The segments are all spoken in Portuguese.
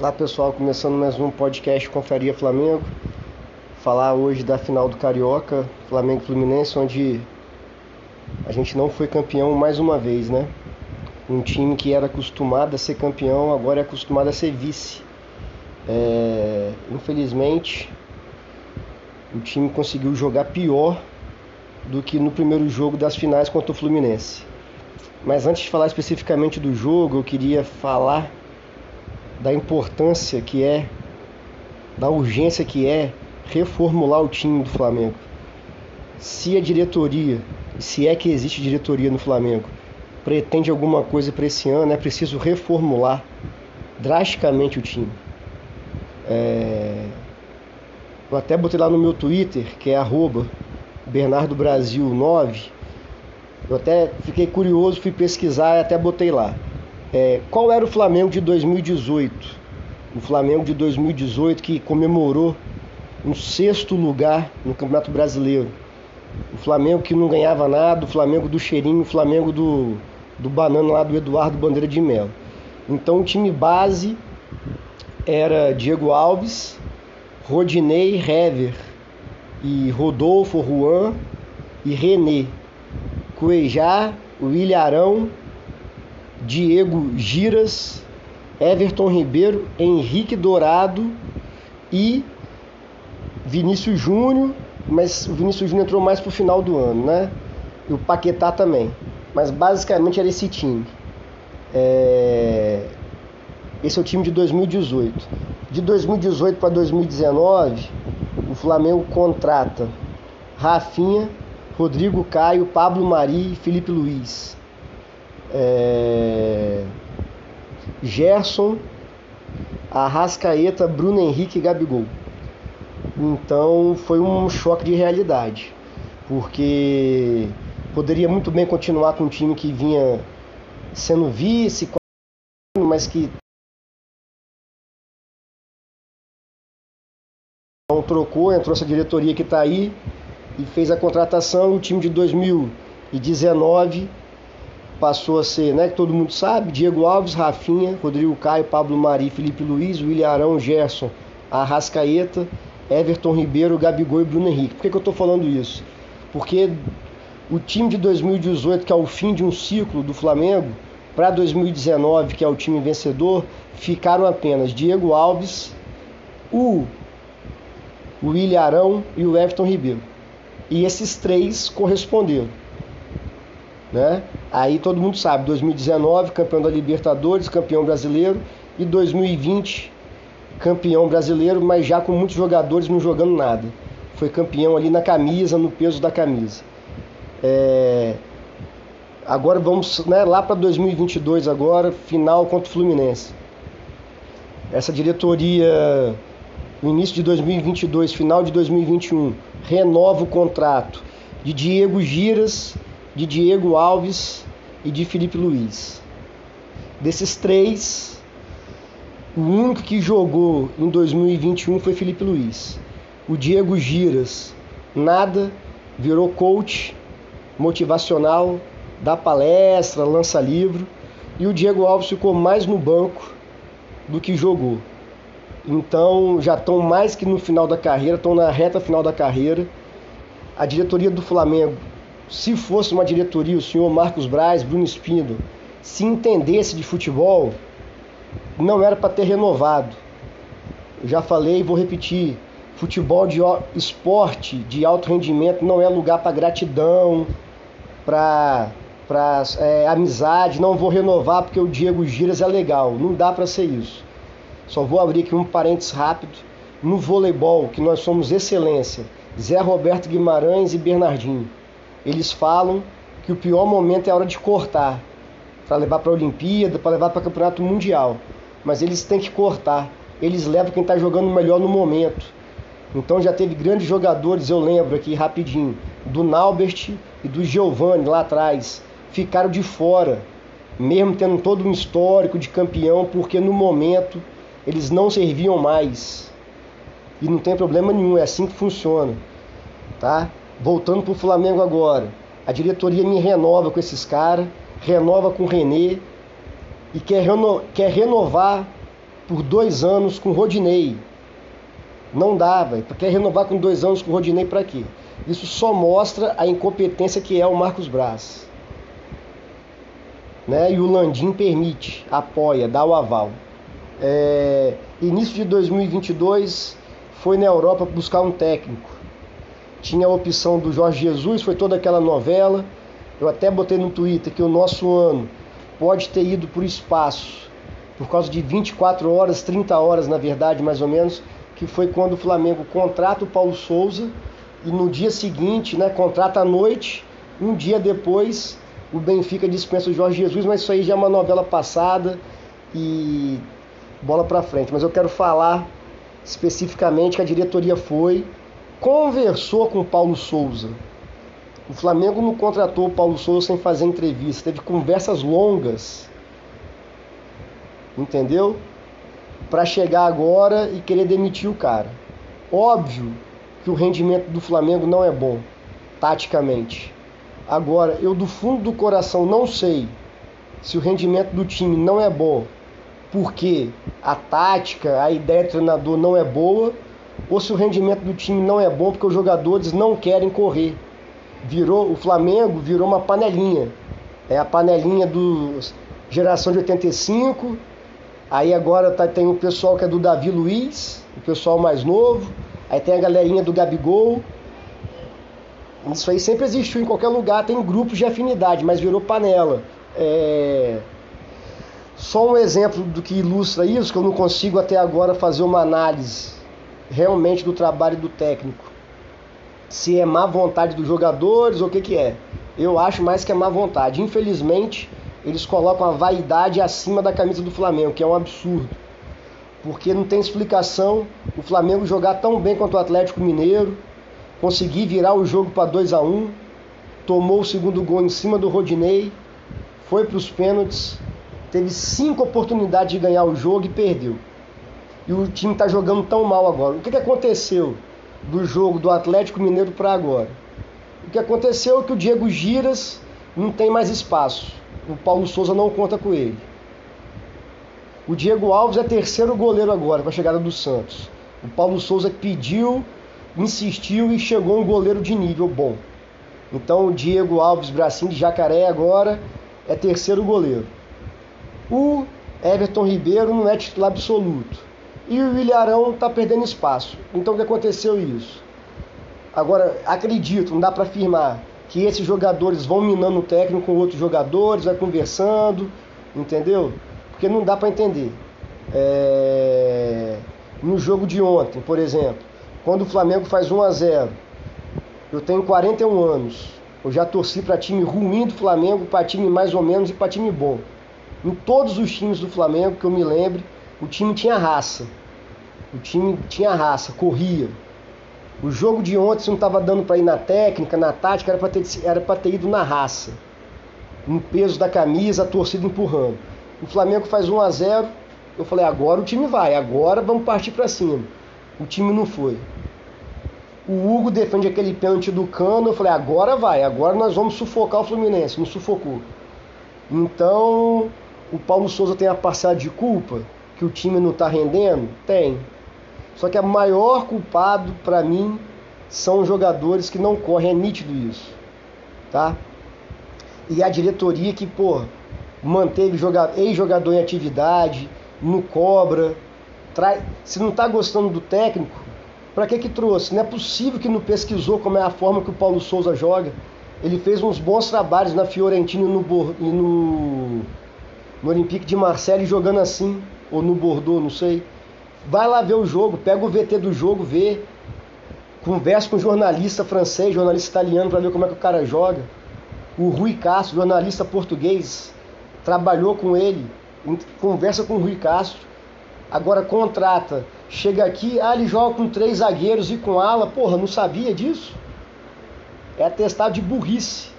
Olá pessoal, começando mais um podcast Conferia Flamengo. Falar hoje da final do Carioca, Flamengo Fluminense, onde a gente não foi campeão mais uma vez, né? Um time que era acostumado a ser campeão, agora é acostumado a ser vice. É... Infelizmente, o time conseguiu jogar pior do que no primeiro jogo das finais contra o Fluminense. Mas antes de falar especificamente do jogo, eu queria falar da importância que é, da urgência que é reformular o time do Flamengo. Se a diretoria, se é que existe diretoria no Flamengo, pretende alguma coisa para esse ano, é preciso reformular drasticamente o time. É... Eu até botei lá no meu Twitter, que é arroba Bernardo Brasil 9. Eu até fiquei curioso, fui pesquisar e até botei lá. É, qual era o Flamengo de 2018? O Flamengo de 2018 que comemorou um sexto lugar no Campeonato Brasileiro. O Flamengo que não ganhava nada, o Flamengo do cheirinho, o Flamengo do, do banana lá do Eduardo Bandeira de Melo. Então o time base era Diego Alves, Rodinei, Hever e Rodolfo, Juan e René. Cuejá, William Arão, Diego Giras, Everton Ribeiro, Henrique Dourado e Vinícius Júnior, mas o Vinícius Júnior entrou mais pro final do ano, né? E o Paquetá também. Mas basicamente era esse time. É... Esse é o time de 2018. De 2018 para 2019, o Flamengo contrata Rafinha, Rodrigo Caio, Pablo Mari e Felipe Luiz é... Gerson, Arrascaeta, Bruno Henrique e Gabigol. Então foi um choque de realidade, porque poderia muito bem continuar com um time que vinha sendo vice, mas que não trocou, entrou essa diretoria que está aí e fez a contratação. O time de 2019 passou a ser, né, que todo mundo sabe, Diego Alves, Rafinha, Rodrigo Caio, Pablo Mari, Felipe Luiz, William Arão, Gerson, Arrascaeta, Everton Ribeiro, Gabigol e Bruno Henrique. Por que, que eu estou falando isso? Porque o time de 2018, que é o fim de um ciclo do Flamengo, para 2019, que é o time vencedor, ficaram apenas Diego Alves, o William Arão e o Everton Ribeiro. E esses três corresponderam. Né? Aí todo mundo sabe, 2019 campeão da Libertadores, campeão brasileiro e 2020 campeão brasileiro, mas já com muitos jogadores não jogando nada. Foi campeão ali na camisa, no peso da camisa. É... Agora vamos né, lá para 2022 agora, final contra o Fluminense. Essa diretoria no início de 2022, final de 2021, renova o contrato de Diego Giras de Diego Alves e de Felipe Luiz. Desses três, o único que jogou em 2021 foi Felipe Luiz. O Diego Giras, nada, virou coach motivacional, dá palestra, lança livro. E o Diego Alves ficou mais no banco do que jogou. Então já estão mais que no final da carreira, estão na reta final da carreira. A diretoria do Flamengo se fosse uma diretoria, o senhor Marcos Braz, Bruno Espindo, se entendesse de futebol, não era para ter renovado. Eu já falei e vou repetir. Futebol de esporte de alto rendimento não é lugar para gratidão, para para é, amizade, não vou renovar porque o Diego Giras é legal. Não dá para ser isso. Só vou abrir aqui um parênteses rápido. No voleibol, que nós somos excelência, Zé Roberto Guimarães e Bernardinho eles falam que o pior momento é a hora de cortar, para levar para a Olimpíada, para levar para o Campeonato Mundial. Mas eles têm que cortar. Eles levam quem está jogando melhor no momento. Então já teve grandes jogadores, eu lembro aqui rapidinho, do Naubert e do Giovanni lá atrás, ficaram de fora, mesmo tendo todo um histórico de campeão, porque no momento eles não serviam mais. E não tem problema nenhum, é assim que funciona, tá? Voltando para o Flamengo agora. A diretoria me renova com esses caras, renova com o Renê e quer, reno, quer renovar por dois anos com Rodinei. Não dá, velho. Quer renovar com dois anos com Rodinei para quê? Isso só mostra a incompetência que é o Marcos Braz. Né? E o Landim permite, apoia, dá o aval. É... Início de 2022 foi na Europa buscar um técnico. Tinha a opção do Jorge Jesus, foi toda aquela novela. Eu até botei no Twitter que o nosso ano pode ter ido por espaço por causa de 24 horas, 30 horas na verdade, mais ou menos, que foi quando o Flamengo contrata o Paulo Souza e no dia seguinte, né, contrata à noite, um dia depois o Benfica dispensa o Jorge Jesus, mas isso aí já é uma novela passada e bola para frente. Mas eu quero falar especificamente que a diretoria foi, conversou com Paulo Souza. O Flamengo não contratou o Paulo Souza sem fazer entrevista, teve conversas longas entendeu? Para chegar agora e querer demitir o cara. Óbvio que o rendimento do Flamengo não é bom, taticamente. Agora, eu do fundo do coração não sei se o rendimento do time não é bom porque a tática, a ideia do treinador não é boa, ou se o rendimento do time não é bom porque os jogadores não querem correr. Virou o Flamengo virou uma panelinha. É a panelinha do geração de 85 Aí agora tá, tem o pessoal que é do Davi Luiz, o pessoal mais novo. Aí tem a galerinha do Gabigol. Isso aí sempre existiu em qualquer lugar, tem grupos de afinidade, mas virou panela. É... Só um exemplo do que ilustra isso, que eu não consigo até agora fazer uma análise realmente do trabalho do técnico. Se é má vontade dos jogadores ou o que, que é. Eu acho mais que é má vontade. Infelizmente, eles colocam a vaidade acima da camisa do Flamengo, que é um absurdo. Porque não tem explicação o Flamengo jogar tão bem quanto o Atlético Mineiro, conseguir virar o jogo para 2 a 1 tomou o segundo gol em cima do Rodinei, foi para os pênaltis, teve cinco oportunidades de ganhar o jogo e perdeu. E o time está jogando tão mal agora. O que, que aconteceu do jogo do Atlético Mineiro para agora? O que aconteceu é que o Diego Giras não tem mais espaço o Paulo Souza não conta com ele. O Diego Alves é terceiro goleiro agora com a chegada do Santos. O Paulo Souza pediu, insistiu e chegou um goleiro de nível bom. Então o Diego Alves Bracinho de Jacaré agora é terceiro goleiro. O Everton Ribeiro não é titular absoluto. E o Ilharão está perdendo espaço. Então o que aconteceu isso? Agora, acredito, não dá para afirmar que esses jogadores vão minando o técnico com outros jogadores, vai conversando, entendeu? Porque não dá para entender. É... No jogo de ontem, por exemplo, quando o Flamengo faz 1 a 0 eu tenho 41 anos, eu já torci para time ruim do Flamengo, para time mais ou menos e para time bom. Em todos os times do Flamengo que eu me lembre, o time tinha raça. O time tinha raça, corria, o jogo de ontem, não estava dando para ir na técnica, na tática, era para ter, era ter ido na raça. No peso da camisa, a torcida empurrando. O Flamengo faz 1 a 0 Eu falei, agora o time vai, agora vamos partir para cima. O time não foi. O Hugo defende aquele pênalti do cano. Eu falei, agora vai, agora nós vamos sufocar o Fluminense. Não sufocou. Então, o Paulo Souza tem a parcela de culpa que o time não está rendendo? Tem. Só que a maior culpado para mim são jogadores que não correm, é nítido isso, tá? E a diretoria que, pô, manteve ex-jogador em atividade, não cobra, se não está gostando do técnico, para que que trouxe? Não é possível que não pesquisou como é a forma que o Paulo Souza joga. Ele fez uns bons trabalhos na Fiorentina e no, e no, no Olympique de Marseille jogando assim, ou no Bordeaux, não sei. Vai lá ver o jogo, pega o VT do jogo, vê. Conversa com jornalista francês, jornalista italiano para ver como é que o cara joga. O Rui Castro, jornalista português, trabalhou com ele. Conversa com o Rui Castro. Agora contrata. Chega aqui, ah, ele joga com três zagueiros e com ala. Porra, não sabia disso? É atestado de burrice.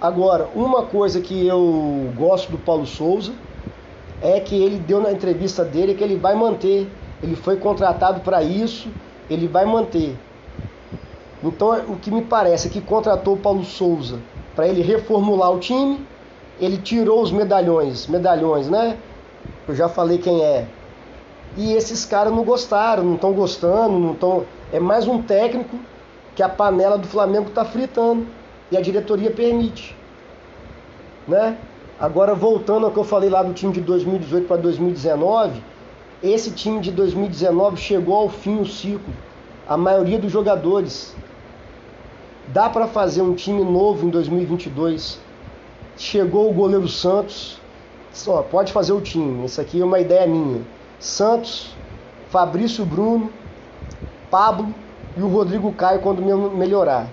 Agora, uma coisa que eu gosto do Paulo Souza é que ele deu na entrevista dele que ele vai manter. Ele foi contratado para isso, ele vai manter. Então, o que me parece é que contratou o Paulo Souza para ele reformular o time. Ele tirou os medalhões, medalhões, né? Eu já falei quem é. E esses caras não gostaram, não estão gostando, não estão. É mais um técnico que a panela do Flamengo está fritando e a diretoria permite. Né? Agora voltando ao que eu falei lá do time de 2018 para 2019, esse time de 2019 chegou ao fim o ciclo. A maioria dos jogadores dá para fazer um time novo em 2022. Chegou o goleiro Santos, só pode fazer o time. Isso aqui é uma ideia minha. Santos, Fabrício Bruno, Pablo e o Rodrigo Caio quando melhorar.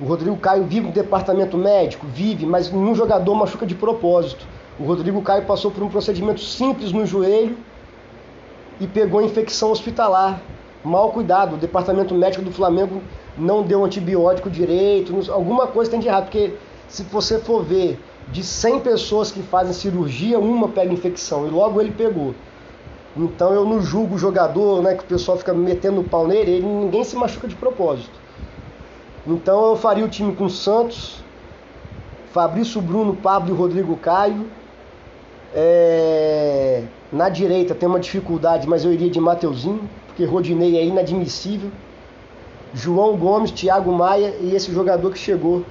O Rodrigo Caio vive no departamento médico? Vive, mas nenhum jogador machuca de propósito. O Rodrigo Caio passou por um procedimento simples no joelho e pegou infecção hospitalar. Mal cuidado, o departamento médico do Flamengo não deu antibiótico direito, alguma coisa tem de errado, porque se você for ver de 100 pessoas que fazem cirurgia, uma pega infecção e logo ele pegou. Então eu não julgo o jogador, né, que o pessoal fica metendo o pau nele, ele, ninguém se machuca de propósito. Então eu faria o time com Santos, Fabrício Bruno, Pablo e Rodrigo Caio. É... Na direita tem uma dificuldade, mas eu iria de Mateuzinho, porque Rodinei é inadmissível. João Gomes, Thiago Maia e esse jogador que chegou,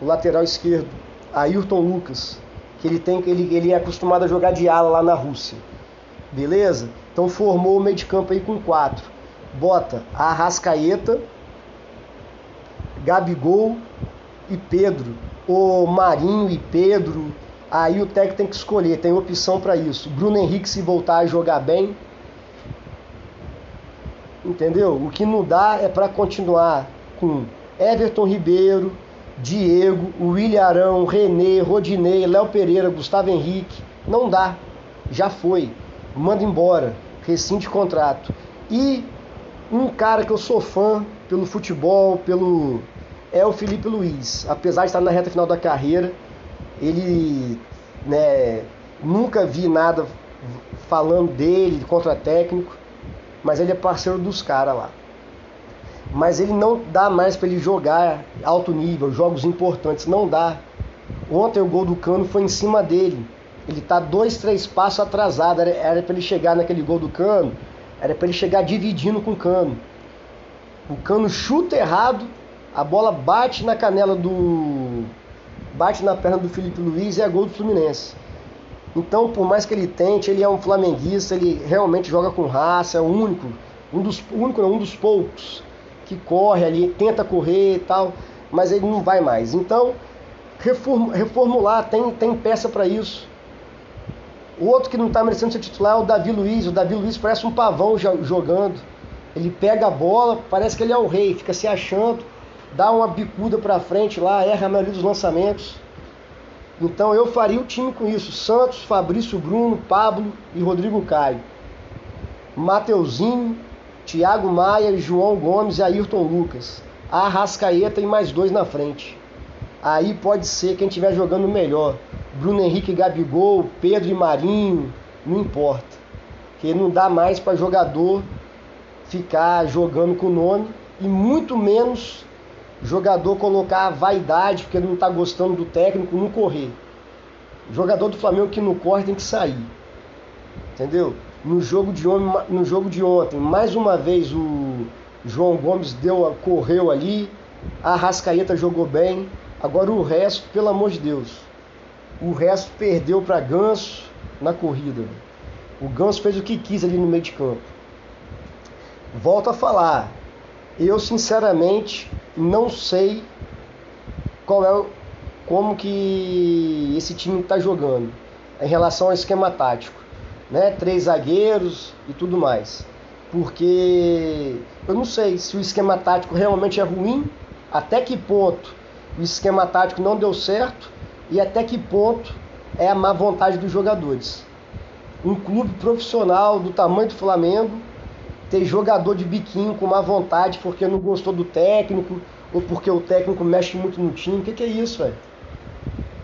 o lateral esquerdo, Ayrton Lucas, que ele tem ele, ele é acostumado a jogar de ala lá na Rússia. Beleza? Então formou o meio de campo aí com quatro. Bota a Arrascaeta, Gabigol e Pedro. O Marinho e Pedro. Aí o técnico tem que escolher, tem opção para isso. Bruno Henrique se voltar a jogar bem. Entendeu? O que não dá é para continuar com Everton Ribeiro, Diego, William Arão, René, Rodinei, Léo Pereira, Gustavo Henrique. Não dá. Já foi manda embora, rescinde contrato. E um cara que eu sou fã pelo futebol, pelo é o Felipe Luiz. Apesar de estar na reta final da carreira, ele né, nunca vi nada falando dele, contra técnico, mas ele é parceiro dos caras lá. Mas ele não dá mais para ele jogar alto nível, jogos importantes, não dá. Ontem o gol do Cano foi em cima dele. Ele está dois, três passos atrasado. Era para ele chegar naquele gol do cano, era para ele chegar dividindo com o cano. O cano chuta errado, a bola bate na canela do. bate na perna do Felipe Luiz e é gol do Fluminense. Então, por mais que ele tente, ele é um flamenguista, ele realmente joga com raça, é o único, um dos, único não, um dos poucos que corre ali, tenta correr e tal, mas ele não vai mais. Então, reformular, tem, tem peça para isso. O outro que não está merecendo ser titular é o Davi Luiz. O Davi Luiz parece um pavão jogando. Ele pega a bola, parece que ele é o rei, fica se achando, dá uma bicuda para frente lá, erra a maioria dos lançamentos. Então eu faria o time com isso: Santos, Fabrício Bruno, Pablo e Rodrigo Caio. Mateuzinho, Thiago Maia, João Gomes e Ayrton Lucas. Arrascaeta e mais dois na frente. Aí pode ser quem estiver jogando melhor. Bruno Henrique Gabigol, Pedro e Marinho, não importa. Porque não dá mais para jogador ficar jogando com o nome e muito menos jogador colocar a vaidade porque não está gostando do técnico não correr. jogador do Flamengo que não corre tem que sair. Entendeu? No jogo de ontem, no jogo de ontem mais uma vez o João Gomes deu, correu ali, a Rascaeta jogou bem. Agora o resto, pelo amor de Deus, o resto perdeu para Ganso na corrida. O Ganso fez o que quis ali no meio de campo. Volto a falar. Eu sinceramente não sei qual é como que esse time está jogando em relação ao esquema tático, né? Três zagueiros e tudo mais. Porque eu não sei se o esquema tático realmente é ruim, até que ponto o esquema tático não deu certo e até que ponto é a má vontade dos jogadores. Um clube profissional do tamanho do Flamengo ter jogador de biquinho com má vontade porque não gostou do técnico ou porque o técnico mexe muito no time. O que, que é isso, velho?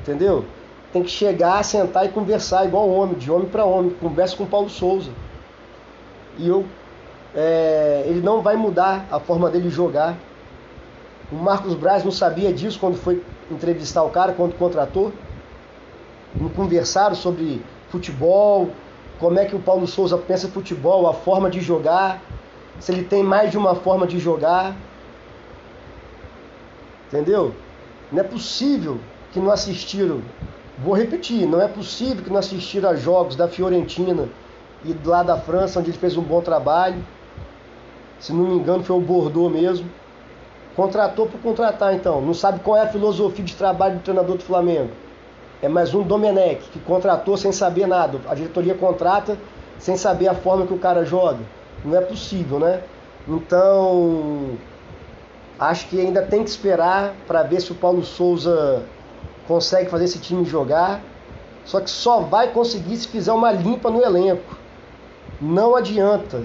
Entendeu? Tem que chegar, sentar e conversar igual homem, de homem para homem. Conversa com o Paulo Souza. E eu, é, ele não vai mudar a forma dele jogar. O Marcos Braz não sabia disso quando foi entrevistar o cara, quando contratou. Não conversaram sobre futebol, como é que o Paulo Souza pensa futebol, a forma de jogar, se ele tem mais de uma forma de jogar. Entendeu? Não é possível que não assistiram. Vou repetir, não é possível que não assistiram a jogos da Fiorentina e lá da França, onde ele fez um bom trabalho. Se não me engano, foi o Bordeaux mesmo. Contratou por contratar, então. Não sabe qual é a filosofia de trabalho do treinador do Flamengo. É mais um Domenech, que contratou sem saber nada. A diretoria contrata sem saber a forma que o cara joga. Não é possível, né? Então, acho que ainda tem que esperar para ver se o Paulo Souza consegue fazer esse time jogar. Só que só vai conseguir se fizer uma limpa no elenco. Não adianta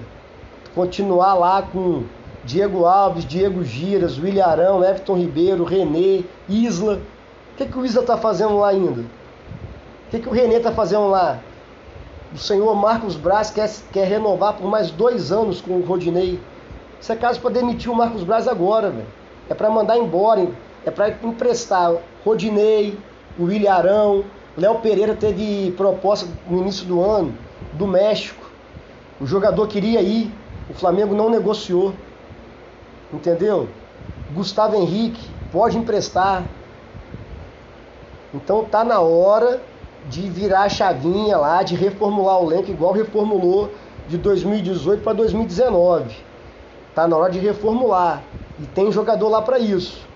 continuar lá com Diego Alves, Diego Giras, William Arão, Everton Ribeiro, René, Isla. O que, que o Isla está fazendo lá ainda? O que, que o René está fazendo lá? O senhor Marcos Braz quer, quer renovar por mais dois anos com o Rodinei. Isso é caso para demitir o Marcos Braz agora, velho. É para mandar embora, é para emprestar Rodinei, o William Arão. Léo Pereira teve proposta no início do ano do México. O jogador queria ir, o Flamengo não negociou. Entendeu? Gustavo Henrique pode emprestar. Então tá na hora de virar a chavinha lá, de reformular o elenco igual reformulou de 2018 para 2019. Tá na hora de reformular e tem jogador lá para isso.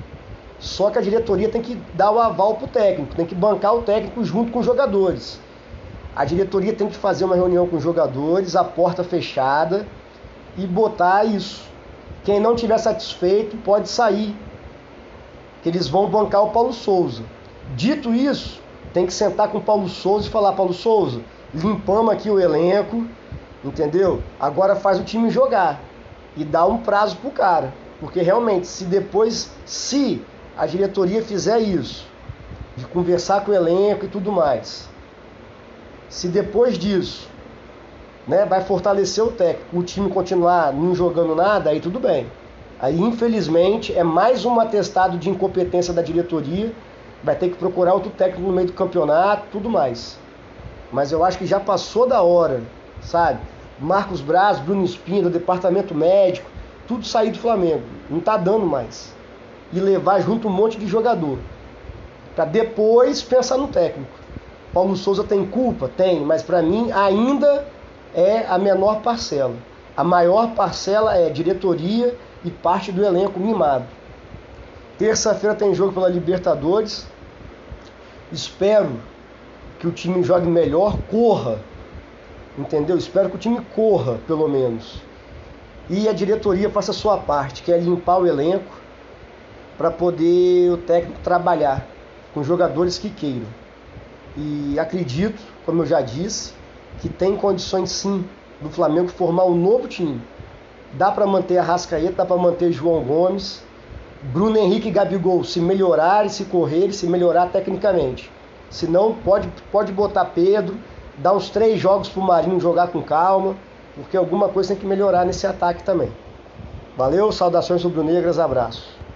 Só que a diretoria tem que dar o aval pro técnico, tem que bancar o técnico junto com os jogadores. A diretoria tem que fazer uma reunião com os jogadores, a porta fechada e botar isso. Quem não tiver satisfeito pode sair. Que eles vão bancar o Paulo Souza. Dito isso, tem que sentar com Paulo Souza e falar: Paulo Souza, limpamos aqui o elenco, entendeu? Agora faz o time jogar e dá um prazo pro cara. Porque realmente, se depois, se a diretoria fizer isso, de conversar com o elenco e tudo mais, se depois disso né, vai fortalecer o técnico, o time continuar não jogando nada, aí tudo bem. Aí, infelizmente, é mais um atestado de incompetência da diretoria. Vai ter que procurar outro técnico no meio do campeonato, tudo mais. Mas eu acho que já passou da hora, sabe? Marcos Braz, Bruno Espina, departamento médico, tudo sair do Flamengo. Não tá dando mais. E levar junto um monte de jogador. Para depois pensar no técnico. Paulo Souza tem culpa? Tem, mas para mim ainda é a menor parcela. A maior parcela é diretoria e parte do elenco mimado. Terça-feira tem jogo pela Libertadores. Espero que o time jogue melhor, corra. Entendeu? Espero que o time corra, pelo menos. E a diretoria faça a sua parte, que é limpar o elenco para poder o técnico trabalhar com jogadores que queiram. E acredito, como eu já disse, que tem condições sim do Flamengo formar um novo time. Dá para manter a Rascaeta, dá para manter João Gomes, Bruno Henrique e Gabigol se melhorarem, se correrem, se melhorar tecnicamente. Se não, pode, pode botar Pedro, dar uns três jogos pro Marinho jogar com calma, porque alguma coisa tem que melhorar nesse ataque também. Valeu, saudações rubro-negras, abraço.